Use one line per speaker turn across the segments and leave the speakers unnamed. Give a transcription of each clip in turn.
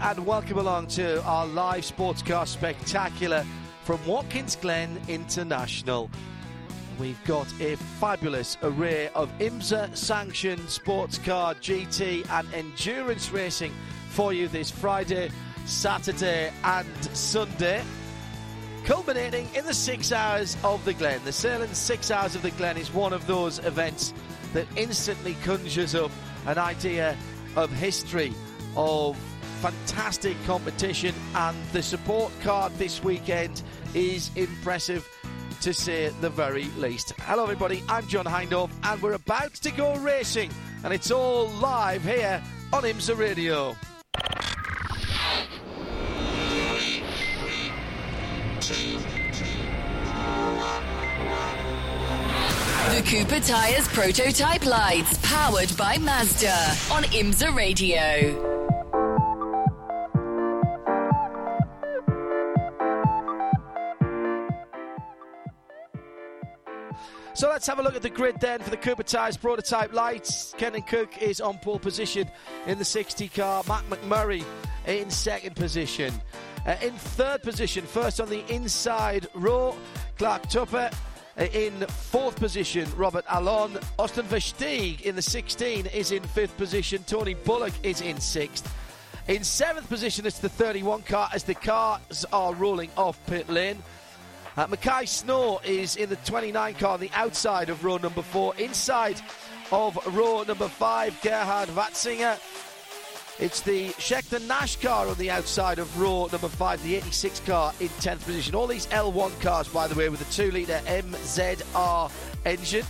And welcome along to our live sports car spectacular from Watkins Glen International. We've got a fabulous array of IMSA sanctioned sports car, GT, and endurance racing for you this Friday, Saturday, and Sunday. Culminating in the six hours of the Glen. The Sahlen's Six Hours of the Glen is one of those events that instantly conjures up an idea of history, of fantastic competition, and the support card this weekend is impressive to say the very least. Hello, everybody. I'm John Hindhaugh, and we're about to go racing, and it's all live here on IMSA Radio.
The Cooper Tires Prototype Lites, powered by Mazda on IMSA Radio.
So let's have a look at the grid then for the Cooper Tires prototype Lites. Kenton Koch is on pole position in the 60 car. Matt McMurry in second position. Uh, in third position, first on the inside row, Clark Toppe. Uh, in fourth position, Robert Alon. Austin Versteeg in the 16 is in fifth position. Tony Bullock is in sixth. In seventh position, it's the 31 car as the cars are rolling off pit lane. Uh, McKay Snow is in the 29 car on the outside of row number four. Inside of row number five, Gerhard Watzinger. It's the Schechter Nash car on the outside of row number five, the 86 car in 10th position. All these L1 cars, by the way, with a 2 litre MZR engine.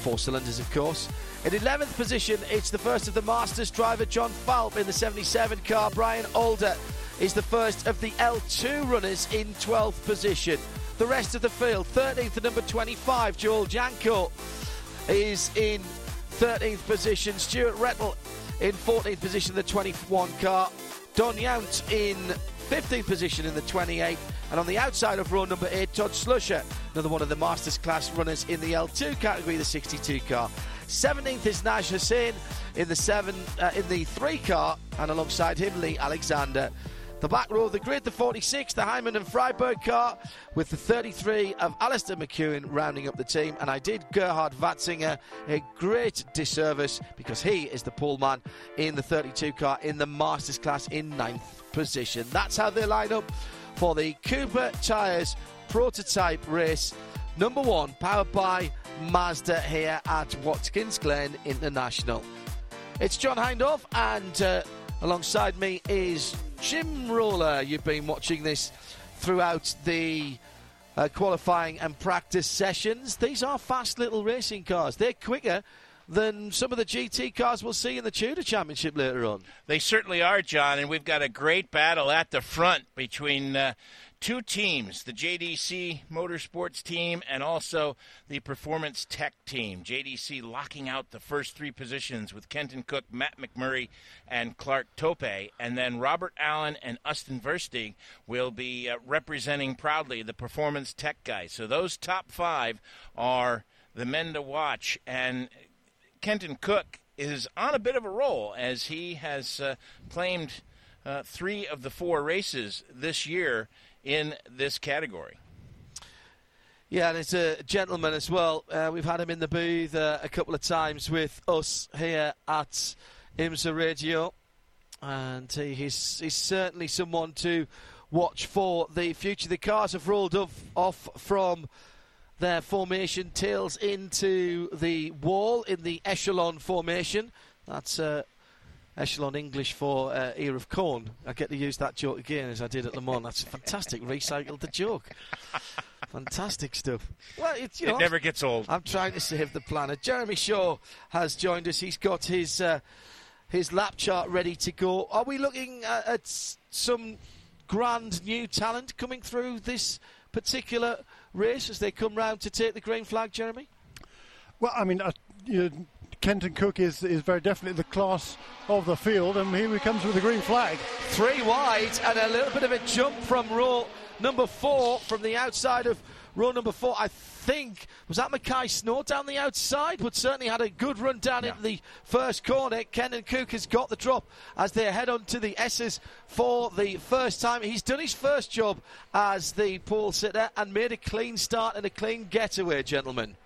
Four cylinders, of course. In 11th position, it's the first of the Masters driver, John Falb, in the 77 car. Brian Alder is the first of the L2 runners in 12th position. The rest of the field, 13th to number 25, Joel Janco is in 13th position. Stuart Rettle in 14th position, the 21 car. Don Yount in 15th position in the 28. And on the outside of row number 8, Todd Slusher, another one of the Masters class runners in the L2 category, the 62 car. 17th is Naj Hussain in the seven uh, in the three car, and alongside him Lee Alexander. The back row of the grid, the 46, the Hyman and Freiburg car, with the 33 of Alistair McEwen rounding up the team. And I did Gerhard Watzinger a great disservice because he is the pole man in the 32 car in the Masters class in ninth position. That's how they line up for the Cooper Tyres prototype race. Number one, powered by Mazda here at Watkins Glen International. It's John Hindhaugh, and uh, alongside me is Jim Roller. You've been watching this throughout the uh, qualifying and practice sessions. These are fast little racing cars. They're quicker than some of the GT cars we'll see in the Tudor Championship later on.
They certainly are, John, and we've got a great battle at the front between uh, two teams the JDC Motorsports team and also the Performance Tech team. JDC locking out the first three positions with Kenton Koch, Matt McMurry, and Clark Toppe. And then Robert Alon and Austin Versteeg will be uh, representing proudly the Performance Tech guys. So those top five are the men to watch. And Kenton Koch is on a bit of a roll as he has uh, claimed uh, three of the four races this year in this category.
Yeah, and it's a gentleman as well. Uh, we've had him in the booth uh, a couple of times with us here at IMSA Radio, and he's, he's certainly someone to watch for the future. The cars have rolled off, off from their formation, tails into the wall in the echelon formation. That's uh, echelon English for uh, ear of corn. I get to use that joke again as I did at Le Mans. That's fantastic. Recycled the joke. Fantastic stuff. Well, it's, you know,
it never gets old.
I'm trying to save the planet. Jeremy Shaw has joined us. He's got his uh, his lap chart ready to go. Are we looking at, at some grand new talent coming through this particular race as they come round to take the green flag, Jeremy?
Well, I mean, uh, you know, Kenton Koch is, is very definitely the class of the field, and here he comes with the green flag.
Three wide and a little bit of a jump from row number four from the outside of row number four. I think was that McKay Snow down the outside, but certainly had a good run down yeah. into the first corner. Kenton Koch has got the drop as they head on to the S's for the first time. He's done his first job as the pole sitter and made a clean start and a clean getaway, gentlemen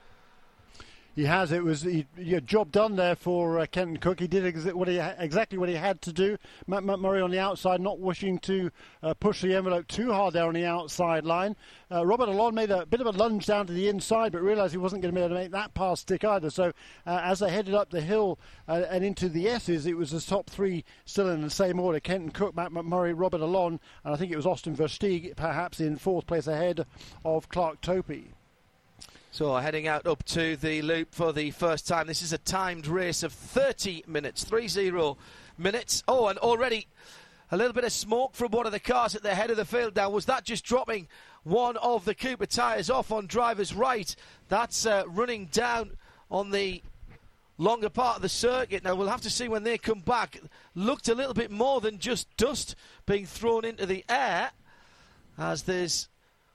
he has. It was he, a job done there for uh, Kenton Koch. He did ex- what he exactly what he had to do. Matt, Matt Murray on the outside, not wishing to uh, push the envelope too hard there on the outside line. Uh, Robert Alon made a bit of a lunge down to the inside, but realised he wasn't going to be able to make that pass stick either. So uh, as they headed up the hill uh, and into the S's, it was the top three still in the same order: Kenton Koch, Matt Murray, Robert Alon, and I think it was Austin Versteeg, perhaps in fourth place ahead of Clark Toppe.
So heading out up to the loop for the first time. This is a timed race of 30 minutes, 30 minutes. Oh, and already a little bit of smoke from one of the cars at the head of the field now. Was that just dropping one of the Cooper tyres off on driver's right? That's uh, running down on the longer part of the circuit. Now we'll have to see when they come back. Looked a little bit more than just dust being thrown into the air as there's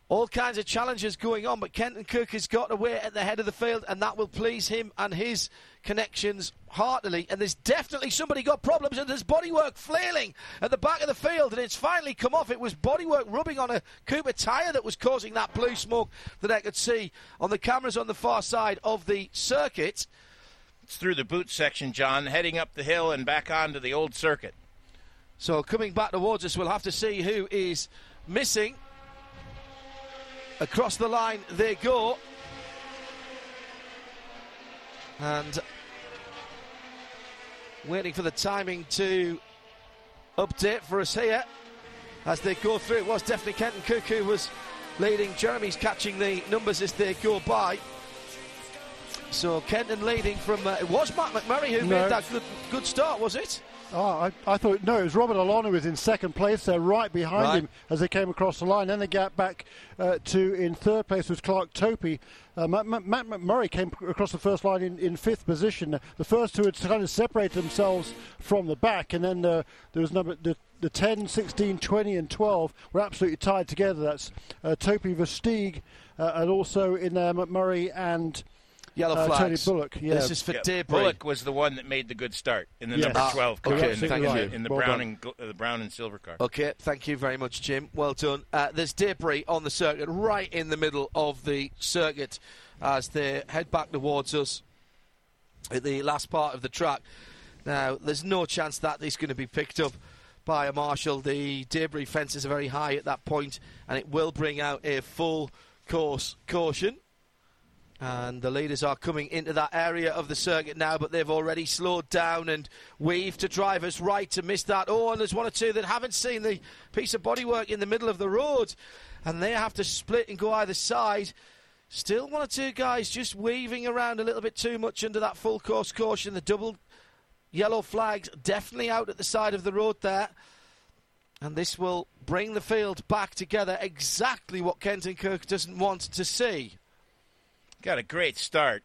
all kinds of challenges going on, but Kenton Koch has got away at the head of the field, and that will please him and his connections heartily. And there's definitely somebody got problems, and there's bodywork flailing at the back of the field, and it's finally come off. It was bodywork rubbing on a Cooper tyre that was causing that blue smoke that I could see on the cameras on the far side of the circuit.
It's through the boot section, John, heading up the hill and back onto the old circuit.
So coming back towards us, we'll have to see who is missing. Across the line they go. And waiting for the timing to update for us here as they go through. It was definitely Kenton Koch who was leading. Jeremy's catching the numbers as they go by. So Kenton leading from. Uh, it was Matt McMurry who no. made that good, good start, was it?
Oh, I, I, thought no, it was Robert Alon who was in second place there, right behind right. him as they came across the line. Then the gap back uh, to in third place was Clark Toppe. Uh, Matt, Matt, McMurry came across the first line in, in fifth position. The first two had kind of separated themselves from the back, and then uh, there was number the, the 10, 16, 20, and 12 were absolutely tied together. That's uh, Toppe Versteeg, uh, and also in there McMurry and
Yellow uh,
flags. Tony Bullock. Yeah.
This is for yeah.
Bullock was the one that made the good start in the yes. number 12 car.
Okay, thank
you. In the well brown and uh, the brown and silver car.
Okay, thank you very much, Jim. Well done. Uh, there's debris on the circuit, right in the middle of the circuit, as they head back towards us at the last part of the track. Now, there's no chance that is going to be picked up by a marshal. The debris fences are very high at that point, and it will bring out a full course caution. And the leaders are coming into that area of the circuit now, but they've already slowed down and weaved to drivers right to miss that. Oh, and there's one or two that haven't seen the piece of bodywork in the middle of the road, and they have to split and go either side. Still, one or two guys just weaving around a little bit too much under that full course caution. The double yellow flags definitely out at the side of the road there. And this will bring the field back together exactly what Kenton Koch doesn't want to see
got a great start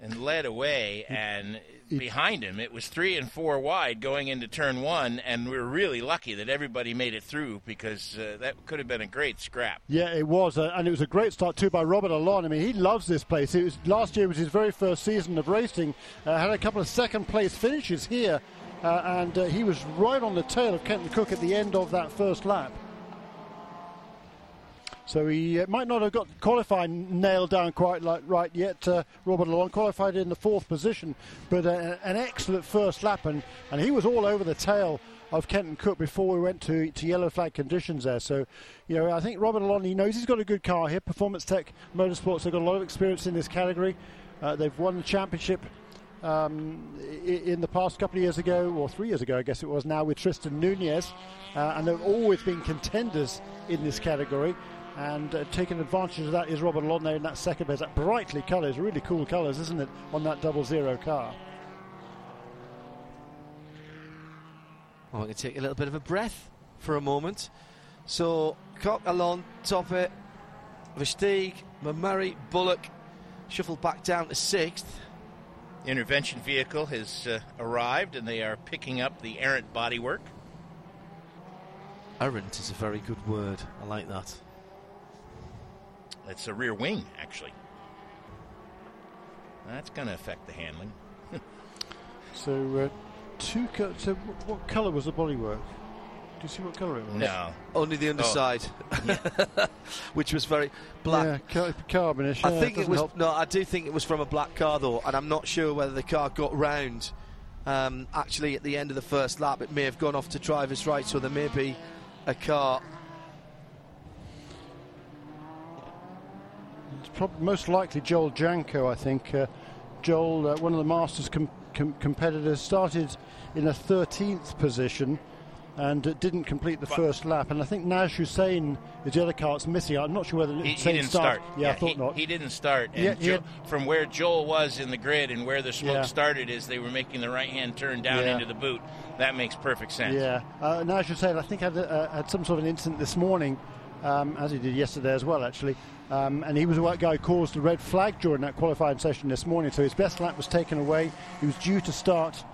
and led away and behind him it was three and four wide going into turn one and we are really lucky that everybody made it through because uh, that could have been a great scrap.
Yeah it was uh, and it was a great start too by robert alon i mean he loves this place. It was last year was his very first season of racing uh, had a couple of second place finishes here uh, and uh, he was right on the tail of kenton koch at the end of that first lap so he uh, might not have got qualifying nailed down quite like right yet. Uh, Robert Alon qualified in the fourth position, but uh, an excellent first lap, and, and he was all over the tail of Kenton Koch before we went to, to yellow flag conditions there. So, you know, I think Robert Alon, he knows he's got a good car here. Performance Tech Motorsports, they've got a lot of experience in this category. Uh, they've won the championship um, in the past couple of years ago, or three years ago, I guess it was now, with Tristan Nunez. Uh, and they've always been contenders in this category. And uh, taking advantage of that is Robert Alon there in that second place. That brightly colours, really cool colours, isn't it, on that double zero car?
Well, we can take a little bit of a breath for a moment. So, Koch, Alon, Toppe, Versteeg, Murray, Bullock shuffled back down to sixth.
Intervention vehicle has uh, arrived and they are picking up the errant bodywork.
Errant is a very good word. I like that.
It's a rear wing, actually. That's going to affect the handling.
so, uh, two. Co- so, what colour was the bodywork? Do you see what colour it was?
No.
Only the underside, oh. which was very black.
Yeah, carbonish.
I
yeah,
think it was
help.
no. I do think it was from a black car though, and I'm not sure whether the car got round. Um, actually, at the end of the first lap, it may have gone off to driver's right, so there may be a car.
It's probably most likely Joel Janco, I think. Uh, Joel, uh, one of the Masters com- com- competitors, started in a 13th position and uh, didn't complete the first lap. And I think Naj Hussein is the other car that's missing. I'm not sure whether
he,
he
didn't
start.
start.
Yeah,
yeah,
I thought
he,
not.
He didn't start. And
yeah, had,
from where Joel was in the grid and where the smoke
yeah.
started as they were making the right hand turn down into the boot, that makes perfect sense.
Yeah. Uh, Naj Hussain, I think, had, uh, had some sort of an incident this morning. Um, as he did yesterday as well, actually. Um, and he was the guy who caused the red flag during that qualifying session this morning. So his best lap was taken away. He was due to start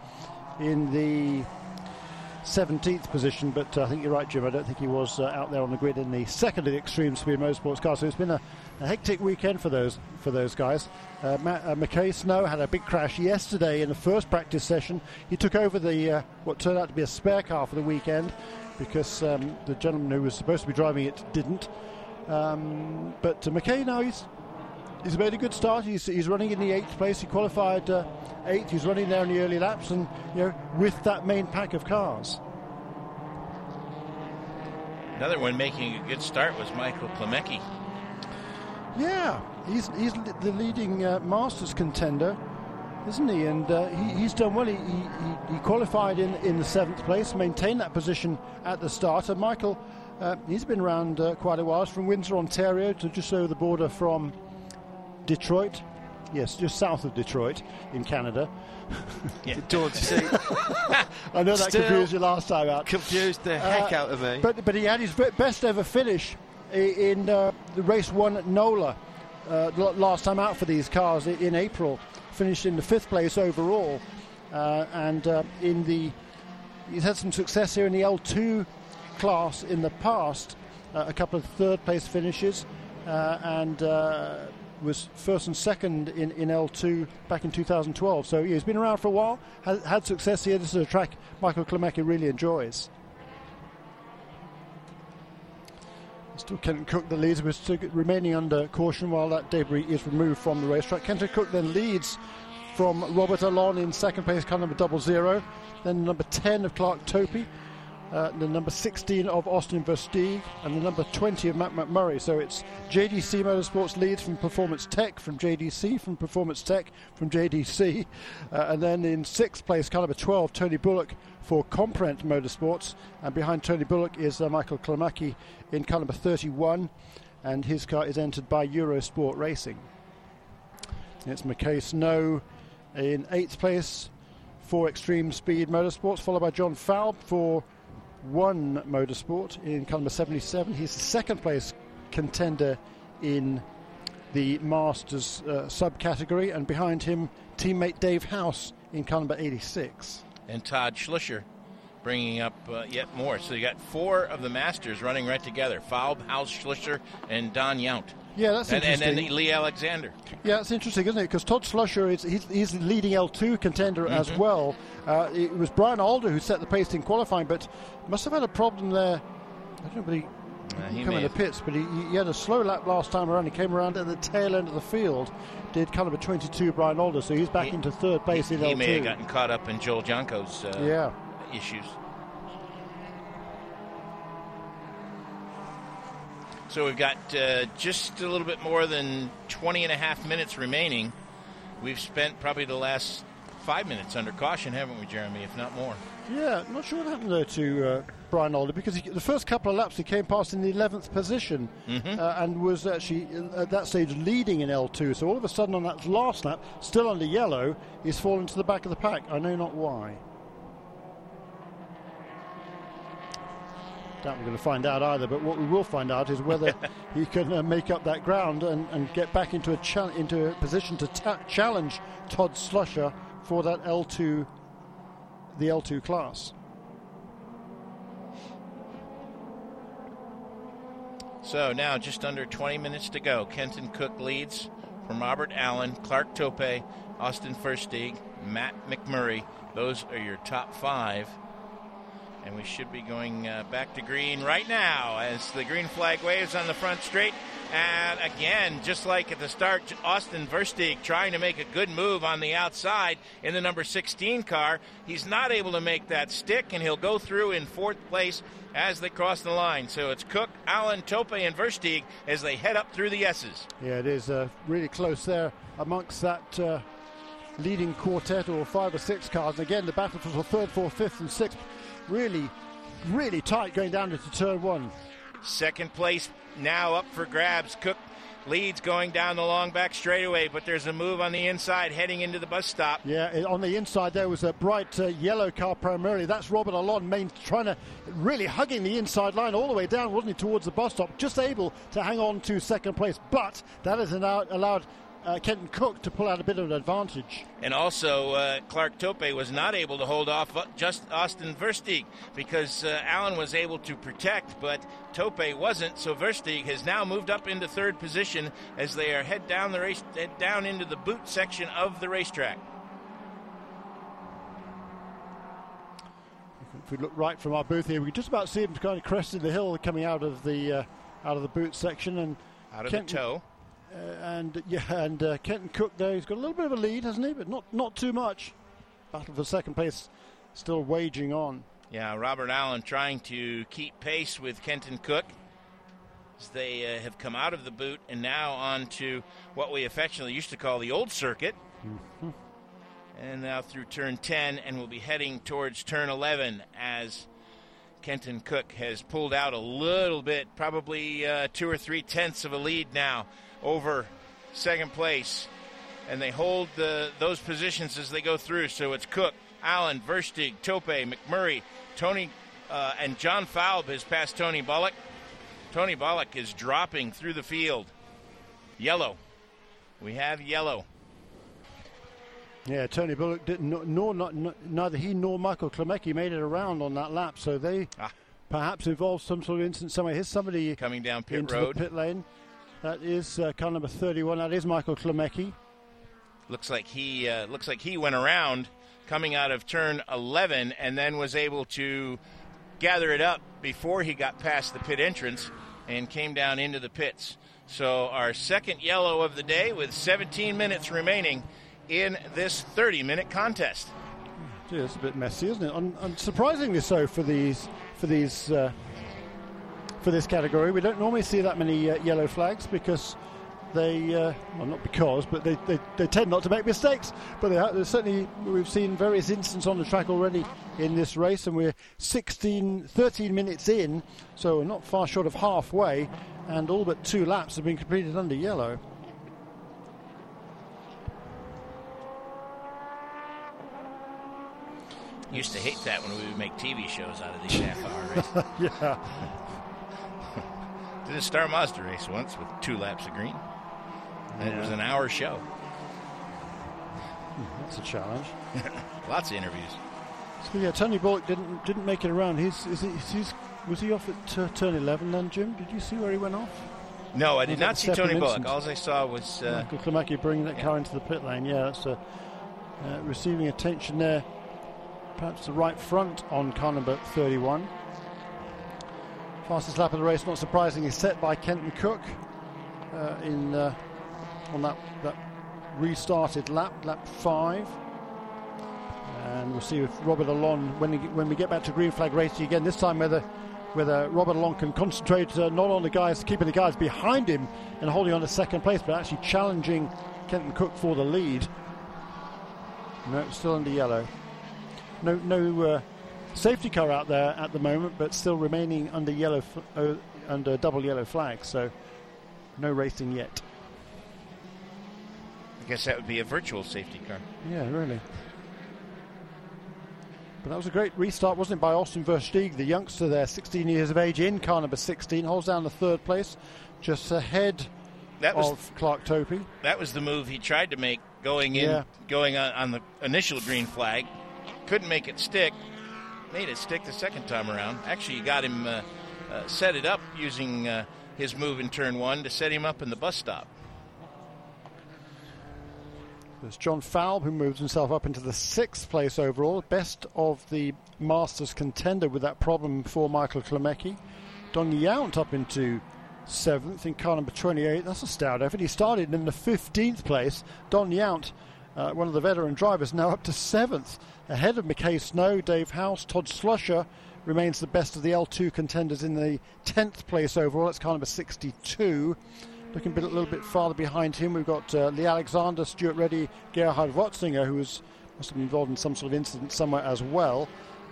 in the 17th position, but uh, I think you're right, Jim. I don't think he was uh, out there on the grid in the second of the Extreme Speed Motorsports car. So it's been a, a hectic weekend for those for those guys. Uh, Matt, uh, McKay Snow had a big crash yesterday in the first practice session. He took over the uh, what turned out to be a spare car for the weekend because um, the gentleman who was supposed to be driving it didn't. Um, but uh, McKay now he's he's made a good start. He's, he's running in the eighth place. He qualified uh, eighth. He's running there in the early laps, and you know with that main pack of cars.
Another one making a good start was Michael Klemecki.
Yeah, he's he's the leading uh, Masters contender, isn't he? And uh, he, he's done well. He, he, he qualified in, in the seventh place, maintained that position at the start. And Michael, uh, he's been around uh, quite a while. He's from Windsor, Ontario, to just over the border from Detroit. Yes, just south of Detroit in Canada.
Yeah.
Don't you see?
I know that
Still
confused you last time out.
Confused the heck
Uh,
out of me.
But but he had his best ever finish in uh, the race one at NOLA uh, last time out for these cars in April. Finished in the fifth place overall, uh, and uh, in the he's had some success here in the L2 class in the past. Uh, a couple of third place finishes, uh, and uh, was first and second in, in L2 back in 2012. So yeah, he's been around for a while, has had success here. This is a track Michael Klemecki really enjoys. Still Kenton Koch the leads, but still remaining under caution while that debris is removed from the racetrack. Kenton Koch then leads from Robert Alon in second place, car number double zero. Then number 10 of Clark Toppe, uh, the number 16 of Austin Versteeg, and the number 20 of Matt McMurry. So it's JDC Motorsports leads from Performance Tech, from JDC, from Performance Tech, from JDC. Uh, and then in sixth place, car number 12, Tony Bullock for Comprent Motorsports. And behind Tony Bullock is uh, Michael Klemecki in car number 31, and his car is entered by Eurosport Racing. It's McKay Snow in eighth place for Extreme Speed Motorsports, followed by John Falb for One Motorsport in number 77. He's the second place contender in the Masters uh, subcategory, and behind him, teammate Dave House in number 86.
And Todd Slusher bringing up uh, yet more. So you got four of the Masters running right together Falb, House, Slusher, and Don Yount.
Yeah, that's
and, and
interesting.
then Lee Alexander.
Yeah, it's interesting, isn't it? Because Todd Slusher is he's, he's the leading L2 contender as well. Uh, it was Brian Alder who set the pace in qualifying, but must have had a problem there. I don't know, but he,
Uh, he
come in the pits, but he, he had a slow lap last time around. He came around at the tail end of the field. Did kind of a 22 Brian Alder, so he's back
He-
into third base
he,
in
he
L2.
He may have gotten caught up in Joel Janco's uh,
yeah.
issues. So we've got uh, just a little bit more than 20 and a half minutes remaining. We've spent probably the last five minutes under caution, haven't we, Jeremy? If not more.
Yeah, not sure what happened there to uh, Brian Alder because he, the first couple of laps he came past in the 11th position
Mm-hmm.
uh, and was actually uh, at that stage leading in L2. So all of a sudden on that last lap, still under yellow, he's fallen to the back of the pack. I know not why. Doubt we're going to find out either, but what we will find out is whether he can uh, make up that ground and, and get back into a cha- into a position to ta- challenge Todd Slusher for that L2, the L2 class.
So now just under 20 minutes to go. Kenton Koch leads from Robert Alon, Clark Toppe, Austin Versteeg, Matt McMurry. Those are your top five. And we should be going uh, back to green right now as the green flag waves on the front straight. And again, just like at the start, Austin Versteeg trying to make a good move on the outside in the number 16 car. He's not able to make that stick, and he'll go through in fourth place as they cross the line. So it's Koch, Alon, Toppe, and Versteeg as they head up through the S's.
Yeah, it is uh, really close there amongst that uh, leading quartet or five or six cars. And again, the battle for third, fourth, fifth, and sixth really, really tight going down into turn one.
Second place now up for grabs. Koch leads going down the long back straightaway, but there's a move on the inside heading into the bus stop.
Yeah, on the inside there was a bright uh, yellow car primarily. That's Robert Alon, main trying to really hugging the inside line all the way down, wasn't he, towards the bus stop, just able to hang on to second place. But that has allowed, allowed uh, Kenton Koch to pull out a bit of an advantage.
And also, uh, Clark Toppe was not able to hold off uh, just Austin Versteeg because uh, Alon was able to protect, but Toppe wasn't. So Versteeg has now moved up into third position as they are head down the race, head down into the boot section of the racetrack.
If we look right from our booth here, we can just about see him kind of cresting the hill coming out of the uh, out of the boot section and
Out of
Kenton-
the toe.
Uh, and yeah, and uh, Kenton Koch there, he's got a little bit of a lead, hasn't he? But not not too much. Battle for second place still waging on.
Yeah, Robert Alon trying to keep pace with Kenton Koch as they uh, have come out of the boot and now on to what we affectionately used to call the old circuit. And now through turn 10, and we'll be heading towards turn 11 as Kenton Koch has pulled out a little bit, probably uh, two or three tenths of a lead now over second place. And they hold the, those positions as they go through. So it's Koch, Alon, Versteeg, Toppe, McMurry, Tony, uh, and John Falb has passed Tony Bullock. Tony Bullock is dropping through the field. Yellow. We have yellow.
Yeah, Tony Bullock didn't. Nor, nor not, neither he nor Michael Klemecki made it around on that lap, so they
Ah.
perhaps involved some sort of incident somewhere. Here's somebody
Coming down pit road.
pit lane. That is uh, car number 31. That is Michael Klemecki.
Looks like he uh, looks like he went around coming out of turn 11 and then was able to gather it up before he got past the pit entrance and came down into the pits. So our second yellow of the day with 17 minutes remaining in this 30-minute contest.
Gee, it's a bit messy, isn't it? And, and surprisingly so for these for these uh, for this category. We don't normally see that many uh, yellow flags because they uh, well not because but they, they, they tend not to make mistakes. But they certainly we've seen various incidents on the track already in this race, and we're 16 13 minutes in, so we're not far short of halfway, and all but two laps have been completed under yellow.
Used to hate that when we would make TV shows out of these half-hour races.
yeah.
Did a Star Mazda race once with two laps of green. And it was an hour show.
That's a challenge.
Lots of interviews.
So yeah, Tony Bullock didn't didn't make it around. He's, is he, he's was he off at uh, turn 11 then, Jim? Did you see where he went off?
No, I did not see Tony Bullock. All I saw was uh,
Michael Klemecki bringing that car into the pit lane. Yeah, that's uh, uh, receiving attention there. Perhaps the right front on car number 31. Fastest lap of the race, not surprisingly, set by Kenton Koch uh, in uh, on that that restarted lap, lap five. And we'll see if Robert Alon, when we, when we get back to green flag racing again, this time whether whether Robert Alon can concentrate uh, not on the guys, keeping the guys behind him and holding on to second place, but actually challenging Kenton Koch for the lead. No, still under yellow. No, no uh, safety car out there at the moment, but still remaining under yellow, uh, under double yellow flag. So no racing yet.
I guess that would be a virtual safety car.
Yeah, really. But that was a great restart, wasn't it, by Austin Versteeg, the youngster there, 16 years of age, in car number 16, holds down the third place, just ahead
that was,
of Clark Toppe.
That was the move he tried to make going in, yeah. going on, on the initial green flag. Couldn't make it stick. Made it stick the second time around. Actually, you got him uh, uh, set it up using uh, his move in turn one to set him up in the bus stop.
There's John Falb, who moves himself up into the sixth place overall, best of the Masters contender with that problem for Michael Klemecki. Don Yount up into seventh in car number 28. That's a stout effort. He started in the 15th place. Don Yount, uh, one of the veteran drivers, now up to seventh, ahead of McKay Snow, Dave House, Todd Slusher remains the best of the L2 contenders in the 10th place overall. That's car number 62. Looking a, bit, a little bit farther behind him, we've got uh, Lee Alexander, Stuart Reddy, Gerhard Watzinger, who was, must have been involved in some sort of incident somewhere as well.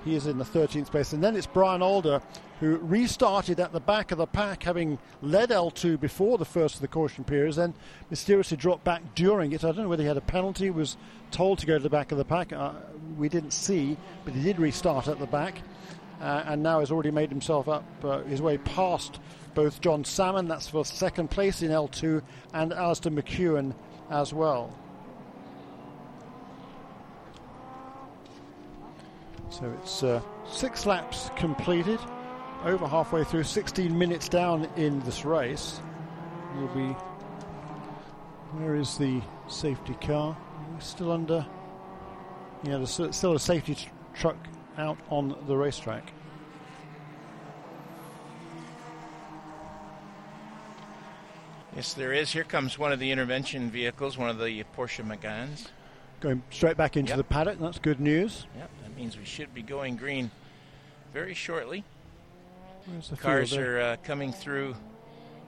He is in the 13th place. And then it's Brian Alder, who restarted at the back of the pack, having led L2 before the first of the caution periods, then mysteriously dropped back during it. I don't know whether he had a penalty, was told to go to the back of the pack. Uh, we didn't see, but he did restart at the back. Uh, and now has already made himself up uh, his way past both John Salmon, that's for second place in L2, and Alistair McEwen as well. So it's uh, six laps completed, over halfway through, 16 minutes down in this race. We'll be. Where is the safety car? We're still under. Yeah, there's still a safety tr- truck out on the racetrack.
Yes, there is. Here comes one of the intervention vehicles, one of the Porsche Macans.
Going straight back into yep. the paddock. That's good news.
Yep, that means we should be going green very shortly.
Where's the
Cars are uh, coming through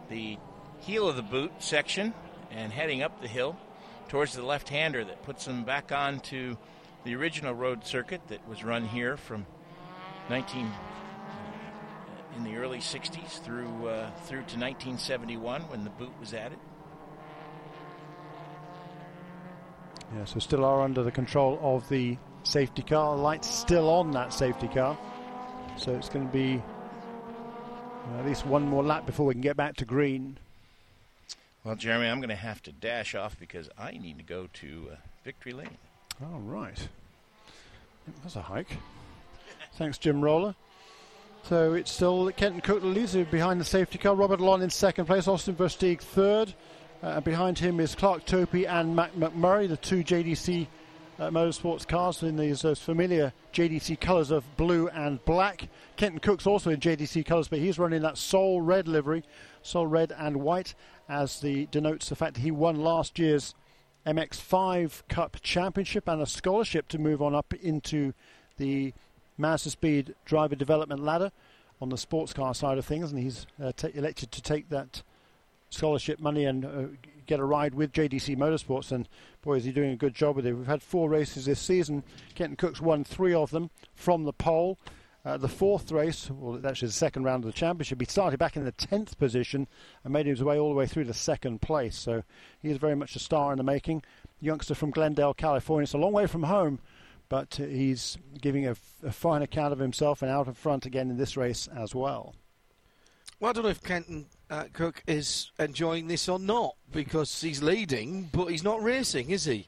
the heel of the boot section and heading up the hill towards the left-hander that puts them back onto the original road circuit that was run here from 19 in the early 60s through uh, through to 1971 when the boot was added.
Yeah, so still are under the control of the safety car. Lights still on that safety car. So it's going to be at least one more lap before we can get back to green.
Well, Jeremy, I'm going to have to dash off because I need to go to uh, Victory Lane.
All right. That's a hike. Thanks, Jim Roller. So it's still Kenton Koch leads behind the safety car. Robert Alon in second place. Austin Versteeg third. Uh, behind him is Clark Toppe and Mac McMurry, the two JDC uh, motorsports cars. In these familiar JDC colours of blue and black. Kenton Koch's also in JDC colours, but he's running that Soul red livery, Soul red and white, as the denotes the fact that he won last year's MX5 Cup Championship and a scholarship to move on up into the Mazda Speed driver development ladder on the sports car side of things, and he's uh, elected to take that scholarship money and uh, get a ride with JDC Motorsports. And boy, is he doing a good job with it. We've had four races this season. Kenton Koch's won three of them from the pole. Uh, the fourth race, well, actually the second round of the championship, he started back in the 10th position and made his way all the way through to second place. So he is very much a star in the making. Youngster from Glendale, California. It's a long way from home, but he's giving a, a fine account of himself and out in front again in this race as well.
Well, I don't know if Kenton uh, Koch is enjoying this or not because he's leading, but he's not racing, is he?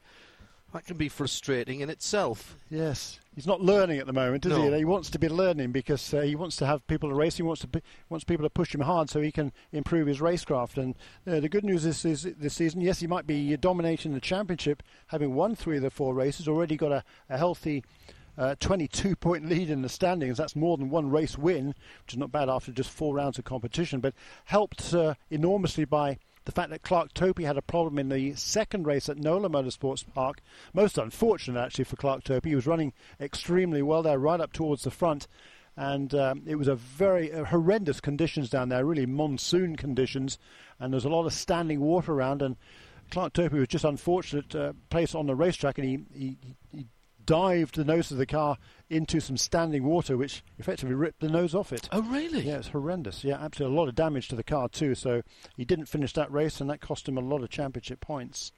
That can be frustrating in itself.
Yes, he's not learning at the moment, is
no.
he? He wants to be learning because uh, he wants to have people to race. He wants to be, wants people to push him hard so he can improve his racecraft. And uh, the good news is, is this season, yes, he might be dominating the championship, having won three of the four races. Already got a, a healthy. Uh, 22 point lead in the standings. That's more than one race win, which is not bad after just four rounds of competition, but helped uh, enormously by the fact that Clark Toppe had a problem in the second race at Nola Motorsports Park. Most unfortunate, actually, for Clark Toppe. He was running extremely well there, right up towards the front. And um, it was a very uh, horrendous conditions down there, really monsoon conditions. And there's a lot of standing water around. And Clark Toppe was just unfortunate uh, place on the racetrack, and he, he, he dived the nose of the car into some standing water, which effectively ripped the nose off it.
Oh, really?
Yeah, it's horrendous. Yeah, absolutely. A lot of damage to the car, too. So he didn't finish that race, and that cost him a lot of championship points.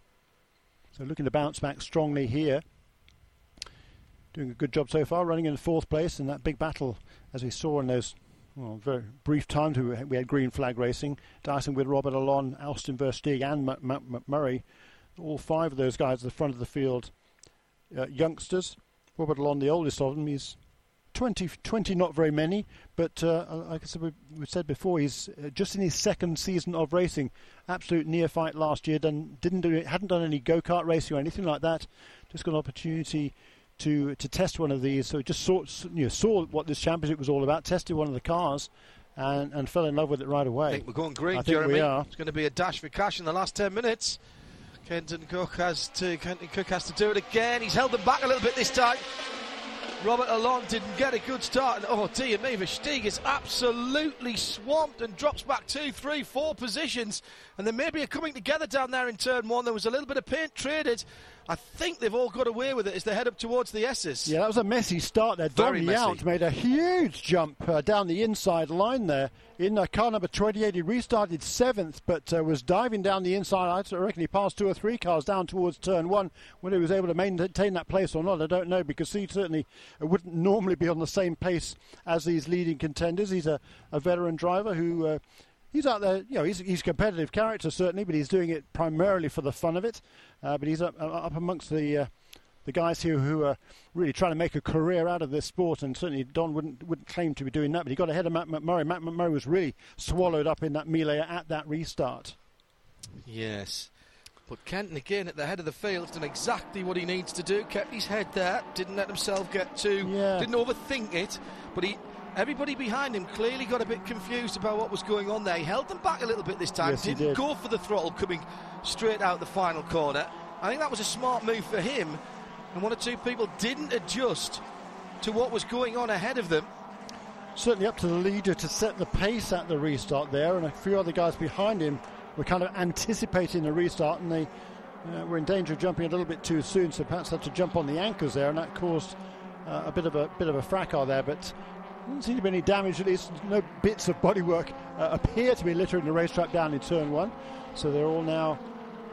So looking to bounce back strongly here. Doing a good job so far, running in fourth place in that big battle, as we saw in those well, very brief times. We had green flag racing, Dyson with Robert Alon, Austin Versteeg, and McMurry. All five of those guys at the front of the field uh, youngsters. Robert Alon, the oldest of them, he's 20, 20 not very many, but uh, like I said, we, we said before, he's uh, just in his second season of racing. Absolute neophyte last year. Done, didn't do, hadn't done any go kart racing or anything like that. Just got an opportunity to to test one of these. So just saw you know, saw what this championship was all about. Tested one of the cars. And, and fell in love with it right away.
I think we're going green,
I think
Jeremy.
We are.
It's going to be a dash for cash in the last 10 minutes. Kenton Koch has to Kenton Koch has to do it again. He's held them back a little bit this time. Robert Alon didn't get a good start. And, oh dear me, Versteeg is absolutely swamped and drops back two, three, four positions. And then maybe are coming together down there in turn one. There was a little bit of paint traded. I think they've all got away with it as they head up towards the S's.
Yeah, that was a messy start there. Don Yount made a huge jump uh, down the inside line there. In uh, car number 28, he restarted seventh, but uh, was diving down the inside. I reckon he passed two or three cars down towards turn one. Whether he was able to maintain that place or not, I don't know, because he certainly wouldn't normally be on the same pace as these leading contenders. He's a, a veteran driver who uh, he's out there, you know, he's, he's a competitive character certainly, but he's doing it primarily for the fun of it. Uh, but he's up, up amongst the uh, the guys here who are really trying to make a career out of this sport, and certainly Don wouldn't wouldn't claim to be doing that. But he got ahead of Matt McMurry. Matt McMurry was really swallowed up in that melee at that restart.
Yes. But Kenton again at the head of the field done exactly what he needs to do. Kept his head there, didn't let himself get too,
yeah.
didn't overthink it. But he Everybody behind him clearly got a bit confused about what was going on there. He held them back a little bit this time.
Yes,
Didn't
did.
go for the throttle coming straight out the final corner. I think that was a smart move for him. And one or two people didn't adjust to what was going on ahead of them.
Certainly up to the leader to set the pace at the restart there, and a few other guys behind him were kind of anticipating the restart, and they uh, were in danger of jumping a little bit too soon, so perhaps had to jump on the anchors there, and that caused uh, a bit of a bit of a fracas there. But doesn't seem to be any damage, at least no bits of bodywork uh, appear to be littering the racetrack down in turn one. So they're all now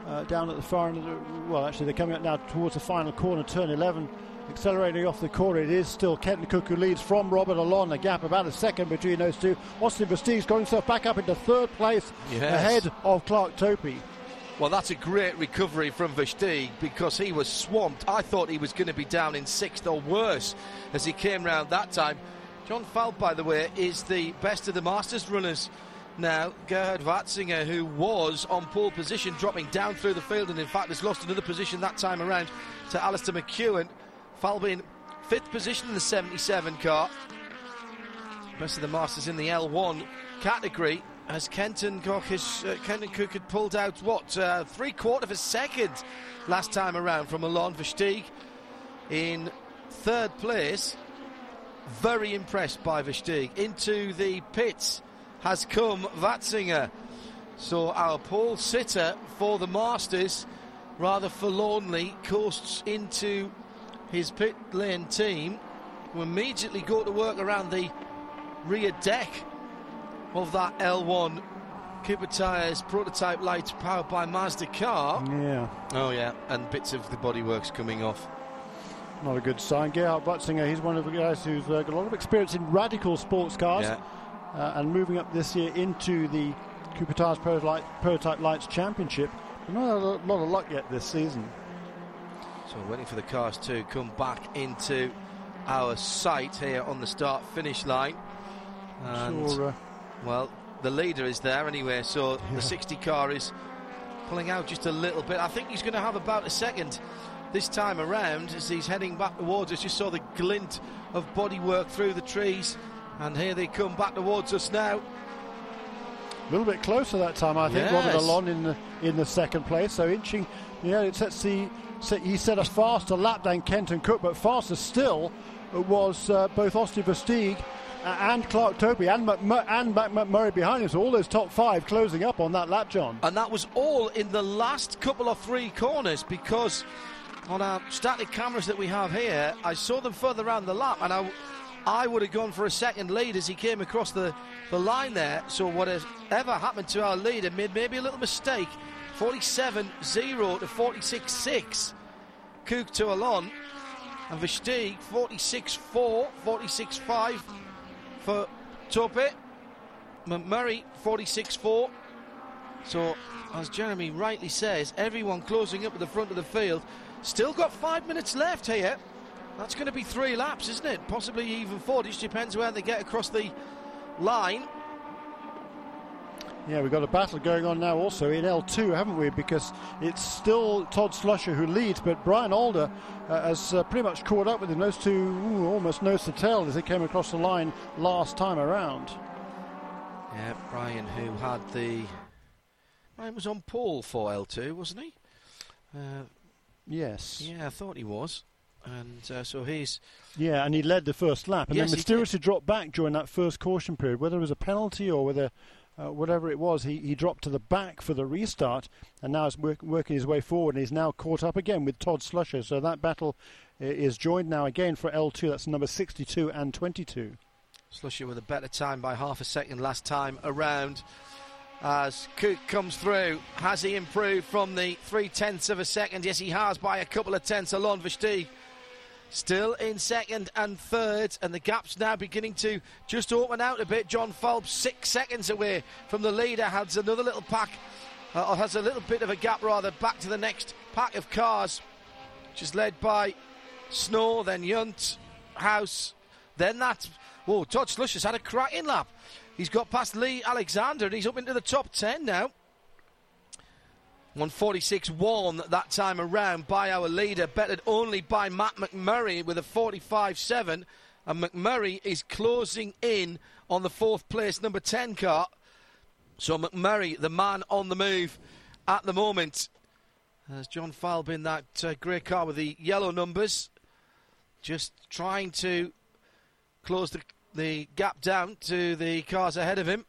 uh, down at the far end of the. Well, actually, they're coming up now towards the final corner, turn 11. Accelerating off the corner, it is still Kenton Koch who leads from Robert Alon. A gap about a second between those two. Austin Versteeg's got himself back up into third place
yes.
ahead of Clark Toppe.
Well, that's a great recovery from Versteeg because he was swamped. I thought he was going to be down in sixth or worse as he came round that time. John Falb, by the way, is the best of the Masters runners now. Gerhard Watzinger, who was on pole position, dropping down through the field and in fact has lost another position that time around to Alistair McEwen. Falb in fifth position in the 77 car. Best of the Masters in the L1 category as Kenton Koch, has, uh, Kenton Koch had pulled out, what, uh, three quarter of a second last time around from Alon Versteeg in third place very impressed by Versteeg. Into the pits has come Watzinger. So our pole sitter for the Masters rather forlornly coasts into his pit lane team who immediately go to work around the rear deck of that L1 Cooper Tyres prototype Lites powered by Mazda car.
Yeah.
Oh, yeah, and bits of the bodyworks coming off.
Not a good sign. Gerhard Watzinger, he's one of the guys who's uh, got a lot of experience in radical sports cars
yeah.
uh, and moving up this year into the Cooper Tires Prototype, Prototype Lites Championship. Not a lot of luck yet this season.
So waiting for the cars to come back into our sight here on the start finish line. And,
sure, uh,
well, the leader is there anyway, so yeah. the 60 car is pulling out just a little bit. I think he's going to have about a second this time around as he's heading back towards us. Just saw the glint of bodywork through the trees, and here they come back towards us now.
A little bit closer that time, I think.
Yes.
Robert Alon in the in the second place, so inching. Yeah, it sets the he set a faster lap than Kenton Koch, but faster still was uh, both Austin Versteeg and Clark Toppe and, McMur- and Mac McMurry behind him. So all those top five closing up on that lap, John.
And that was all in the last couple of three corners because on our static cameras that we have here, I saw them further around the lap and I, I would have gone for a second lead as he came across the, the line there. So whatever happened to our leader made maybe a little mistake. 47 0 to 46 6. Koch to Alon. And Versteeg 46 4, 46 5 for Toppe. McMurry 46 4. So, as Jeremy rightly says, everyone closing up at the front of the field. Still got five minutes left here. That's going to be three laps, isn't it? Possibly even four. It just depends where they get across the line.
Yeah, we've got a battle going on now also in L2, haven't we? Because it's still Todd Slusher who leads, but Brian Alder uh, has uh, pretty much caught up with him. Those two ooh, almost nose to tail as they came across the line last time around.
Yeah, Brian, who had the. Brian was on pole for L2, wasn't he?
Uh, yes.
Yeah, I thought he was. And uh, so he's.
Yeah, and he led the first lap, and
yes,
then mysteriously dropped back during that first caution period. Whether it was a penalty or whether uh, whatever it was, he, he dropped to the back for the restart and now is work, working his way forward and he's now caught up again with Todd Slusher. So that battle is joined now again for L2. That's number 62 and 22.
Slusher with a better time by half a second last time around. As Koch comes through, has he improved from the three tenths of a second? Yes, he has by a couple of tenths. Alon Versteeg Still in second and third, and the gap's now beginning to just open out a bit. John Falb six seconds away from the leader, has another little pack, uh, or has a little bit of a gap rather, back to the next pack of cars, which is led by Snow, then Yount, House, then that. Whoa, Todd Slush has had a cracking lap. He's got past Lee Alexander, and he's up into the top 10 now. 146 1 that time around by our leader, bettered only by Matt McMurry with a 45 7. And McMurry is closing in on the fourth place number 10 car. So McMurry, the man on the move at the moment. As John Falb in that uh, grey car with the yellow numbers, just trying to close the, the gap down to the cars ahead of him.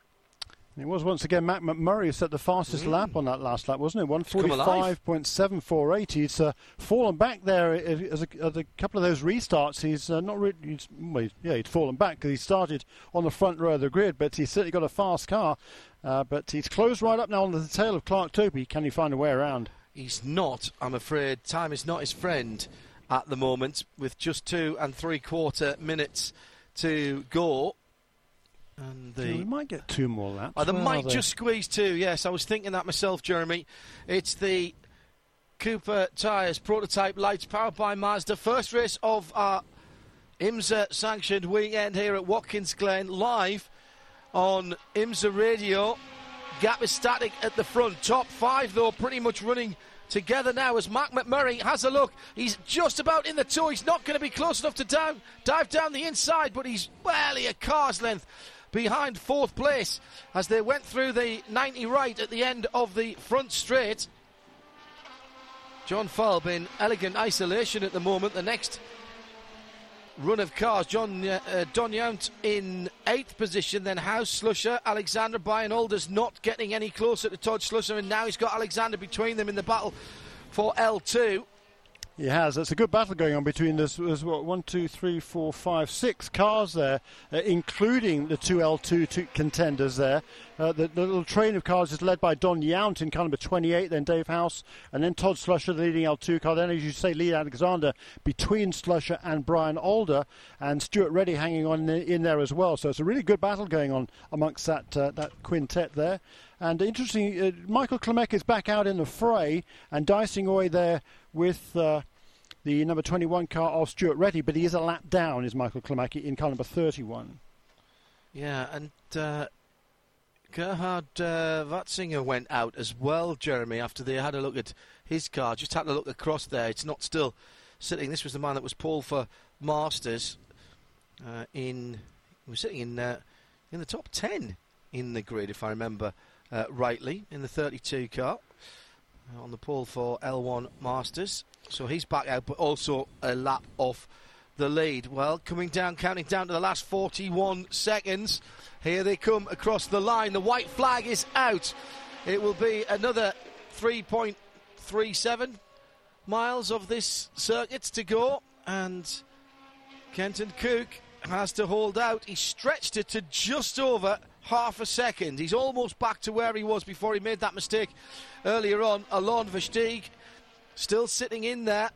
It was once again Matt McMurry who set the fastest mm. lap on that last lap, wasn't it? 145.748. He's uh, fallen back there as a, as a, couple of those restarts. He's uh, not really, he's, well, yeah, he'd fallen back because he started on the front row of the grid, but he's certainly got a fast car. Uh, but he's closed right up now on the tail of Clark Toppe. Can he find a way around?
He's not, I'm afraid. Time is not his friend at the moment, with just two and three quarter minutes to go.
And the, yeah, we might get two more laps.
Oh, they might just squeeze two. Yes, I was thinking that myself, Jeremy. It's the Cooper Tyres Prototype Lites powered by Mazda. First race of our IMSA sanctioned weekend here at Watkins Glen, live on IMSA Radio. Gap is static at the front. Top five, though, pretty much running together now as Mark McMurry has a look. He's just about in the two. He's not going to be close enough to down, dive down the inside, but he's barely a car's length behind fourth place as they went through the 90 right at the end of the front straight. John Falb in elegant isolation at the moment. The next run of cars, John uh, uh, in eighth position, then House Slusher, Alexander Brian Alders not getting any closer to Todd Slusher, and now he's got Alexander between them in the battle for L2.
He has. It's a good battle going on between this. There's what one, two, three, four, five, six cars there, uh, including the two L2 two contenders there. Uh, the, the, little train of cars is led by Don Yount in car number 28, then Dave House, and then Todd Slusher, the leading L2 car. Then, as you say, Lee Alexander between Slusher and Brian Alder, and Stuart Reddy hanging on in there as well. So it's a really good battle going on amongst that uh, that quintet there. And interesting, uh, Michael Klimek is back out in the fray and dicing away there with uh, the number 21 car of Stuart Reddy, but he is a lap down, is Michael Klimek in car number 31.
Yeah, and uh, Gerhard uh, Watzinger went out as well, Jeremy, after they had a look at his car. Just had a look across there. It's not still sitting. This was the man that was pole for Masters uh, in. He was sitting in uh, in the top 10 in the grid, if I remember uh, rightly, in the 32 car Uh, on the pole for L1 Masters. So he's back out, but also a lap off the lead. Well, coming down, counting down to the last 41 seconds. Here they come across the line. The white flag is out. It will be another 3.37 miles of this circuit to go, and Kenton Koch has to hold out. He stretched it to just over half a second. He's almost back to where he was before he made that mistake earlier on. Alon Versteeg still sitting in there.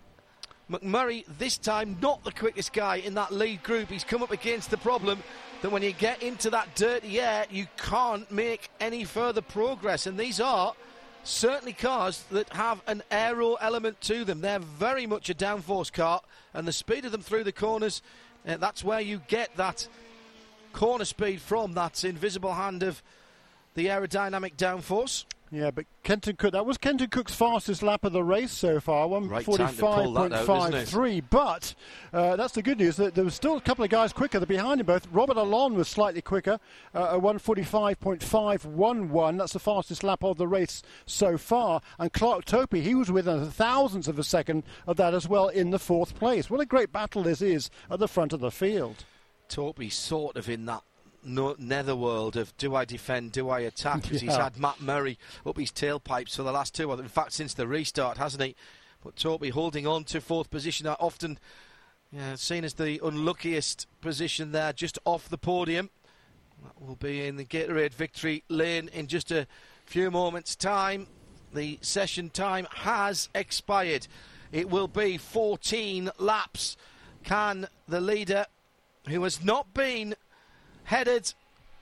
McMurry, this time, not the quickest guy in that lead group. He's come up against the problem that when you get into that dirty air, you can't make any further progress. And these are certainly cars that have an aero element to them. They're very much a downforce car, and the speed of them through the corners, uh, that's where you get that corner speed from that invisible hand of the aerodynamic downforce.
Yeah, but Kenton Koch, that was Kenton Koch's fastest lap of the race so far, 145.53. But uh, that's the good news. That there was still a couple of guys quicker behind him both. Robert Alon was slightly quicker, uh, at 145.511. That's the fastest lap of the race so far. And Clark Toppe, he was within a thousandth of a second of that as well in the fourth place. What a great battle this is at the front of the field.
Toppe sort of in that no, netherworld of do I defend, do I attack? Because yeah. he's had Matt Murray up his tailpipes for the last two, in fact, since the restart, hasn't he? But Toppe holding on to fourth position, that often yeah, seen as the unluckiest position there, just off the podium. That will be in the Gatorade victory lane in just a few moments' time. The session time has expired. It will be 14 laps. Can the leader, who has not been headed.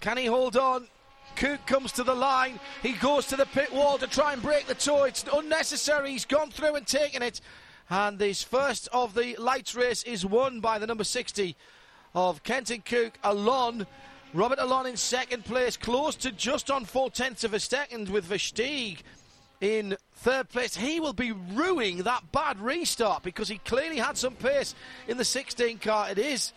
Can he hold on? Koch comes to the line. He goes to the pit wall to try and break the tow. It's unnecessary. He's gone through and taken it. And this first of the Lites race is won by the number 60 of Kenton Koch. Alon, Robert Alon in second place, close to just on four tenths of a second with Versteeg in third place. He will be ruining that bad restart because he clearly had some pace in the 16 car. It is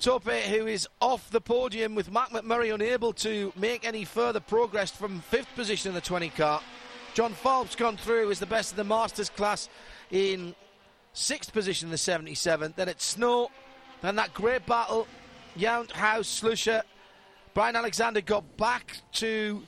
Toppe, who is off the podium with Matt McMurry unable to make any further progress from fifth position in the 20 car. John Falb's gone through is the best of the Masters class in sixth position in the 77. Then it's Snow. Then that great battle. Yount, House, Slusher. Brian Alexander got back to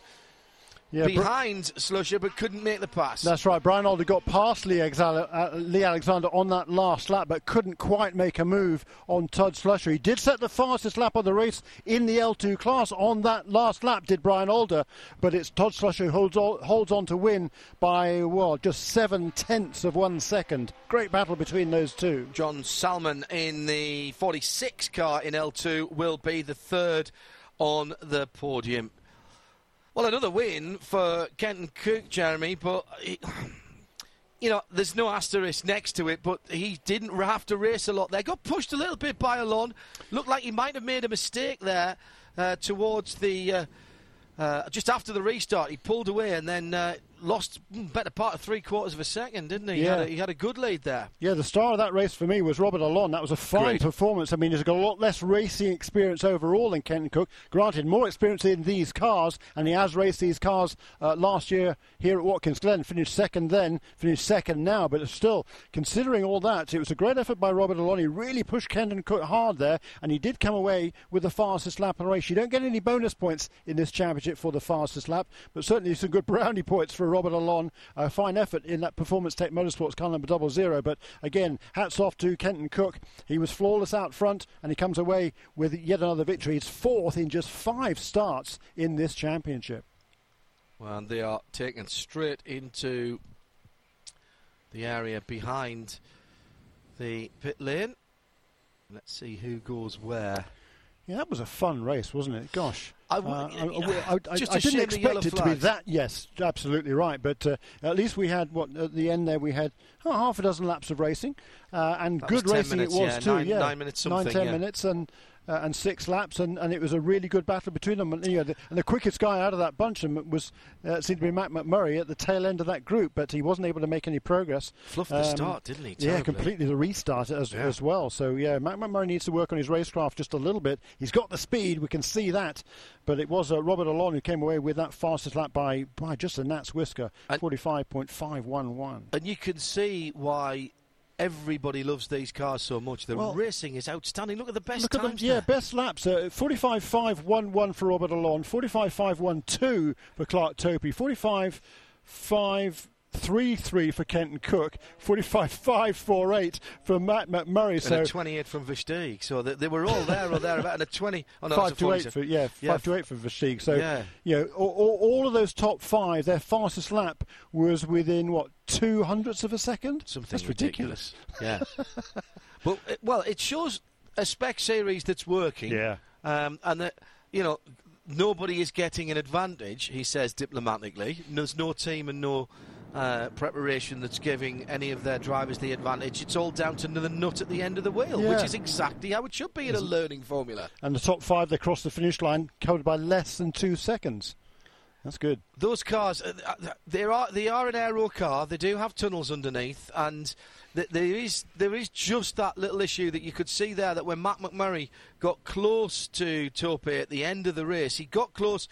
yeah, behind Br- Slusher but couldn't make the pass.
That's right. Brian Alder got past Lee, uh, Lee, Alexander on that last lap but couldn't quite make a move on Todd Slusher. He did set the fastest lap of the race in the L2 class on that last lap, did Brian Alder, but it's Todd Slusher who holds on, holds on to win by, well, just seven tenths of one second. Great battle between those two.
John Salmon in the 46 car in L2 will be the third on the podium. Well, another win for Kenton Koch, Jeremy, but. He, you know, there's no asterisk next to it, but he didn't have to race a lot there. Got pushed a little bit by Alon. Looked like he might have made a mistake there uh, towards the. Uh, uh, just after the restart, he pulled away and then uh, lost better part of three quarters of a second, didn't he? Yeah. He had, a, he had a good lead there.
Yeah, the star of that race for me was Robert Alon. That was a fine Great. performance. I mean, he's got a lot less racing experience overall than Kenton Koch. Granted, more experience in these cars, and he has raced these cars uh, last year here at Watkins Glen. Finished second then, finished second now, but still, considering all that, it was a great effort by Robert Alon. He really pushed Kenton Koch hard there, and he did come away with the fastest lap in the race. You don't get any bonus points in this championship for the fastest lap, but certainly some good brownie points for Robert Alon. A fine effort in that Performance Tech Motorsports car number double zero. But again, hats off to Kenton Koch. He was flawless out front and he comes away with yet another victory. He's fourth in just five starts in this championship.
Well, and they are taken straight into the area behind the pit lane. Let's see who goes where.
Yeah, that was a fun race, wasn't it? Gosh. I, uh, I, I, I didn't expect it to be that. Yes, absolutely right. But uh, at least we had what at the end there we had oh, half a dozen laps of racing, uh, and
that
good racing
minutes,
it was
yeah,
too.
Nine,
yeah,
nine minutes, something,
nine ten
yeah.
minutes, and uh, and six laps, and, and it was a really good battle between them. And, you know, the, and the quickest guy out of that bunch was uh, seemed to be Matt McMurry at the tail end of that group, but he wasn't able to make any progress.
Fluffed um, the start, didn't he?
Terribly. Yeah, completely the restart as, yeah. as well. So yeah, Matt McMurry needs to work on his racecraft just a little bit. He's got the speed, we can see that, but it was uh, Robert Alon who came away with that fastest lap by by just a gnat's whisker, forty five point five one one.
And you can see why everybody loves these cars so much. The
Well-
racing is outstanding. Look at the best
Look at them,
times.
yeah, best laps. Uh, 45.511 for Robert Alon, 45.512 for Clark Toppe, 45.533 for Kenton Koch, 45.548 for Matt McMurry.
and
So
a 28 from Versteeg. So they, they were all there or there about and a 20. Oh, no,
five
that's a
to eight for yeah,
Yeah.
five to eight for Versteeg. So
Yeah.
you know, all, all, of those top five, their fastest lap was within what two hundredths of a second.
Something
That's ridiculous.
Yeah. but uh, well, it shows a spec series that's working.
Yeah.
Um, and that you know nobody is getting an advantage. He says diplomatically. There's no team and no. Uh, preparation that's giving any of their drivers the advantage. It's all down to the nut at the end of the wheel,
Yeah.
which is exactly how it should be in a learning formula.
And the top five, they crossed the finish line covered by less than two seconds. That's good.
those cars uh, uh, they are they are an aero car they do have tunnels underneath and th- there is there is just that little issue that you could see there that when Matt McMurry got close to Toppe at the end of the race he got close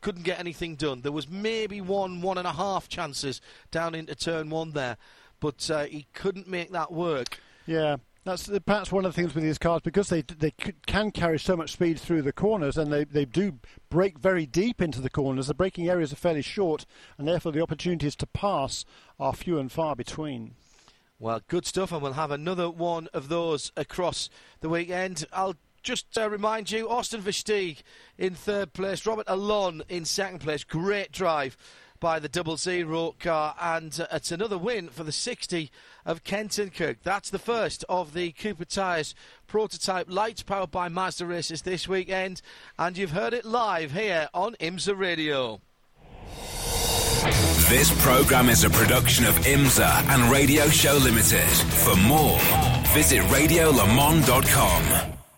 couldn't get anything done there was maybe one one and a half chances down into turn one there but uh, he couldn't make that work
Yeah, that's the- perhaps one of the things with these cars because they they can carry so much speed through the corners and they, they do brake very deep into the corners. The braking areas are fairly short, and therefore the opportunities to pass are few and far between.
Well, good stuff, and we'll have another one of those across the weekend. I'll just uh, remind you, Austin Versteeg in third place, Robert Alon in second place. Great drive by the double zero car, and uh, it's another win for the 60 of Kenton Koch. That's the first of the Cooper Tyres Prototype Lites powered by Mazda races this weekend, and you've heard it live here on IMSA Radio.
This program is a production of IMSA and Radio Show Limited. For more, visit radiolemans.com.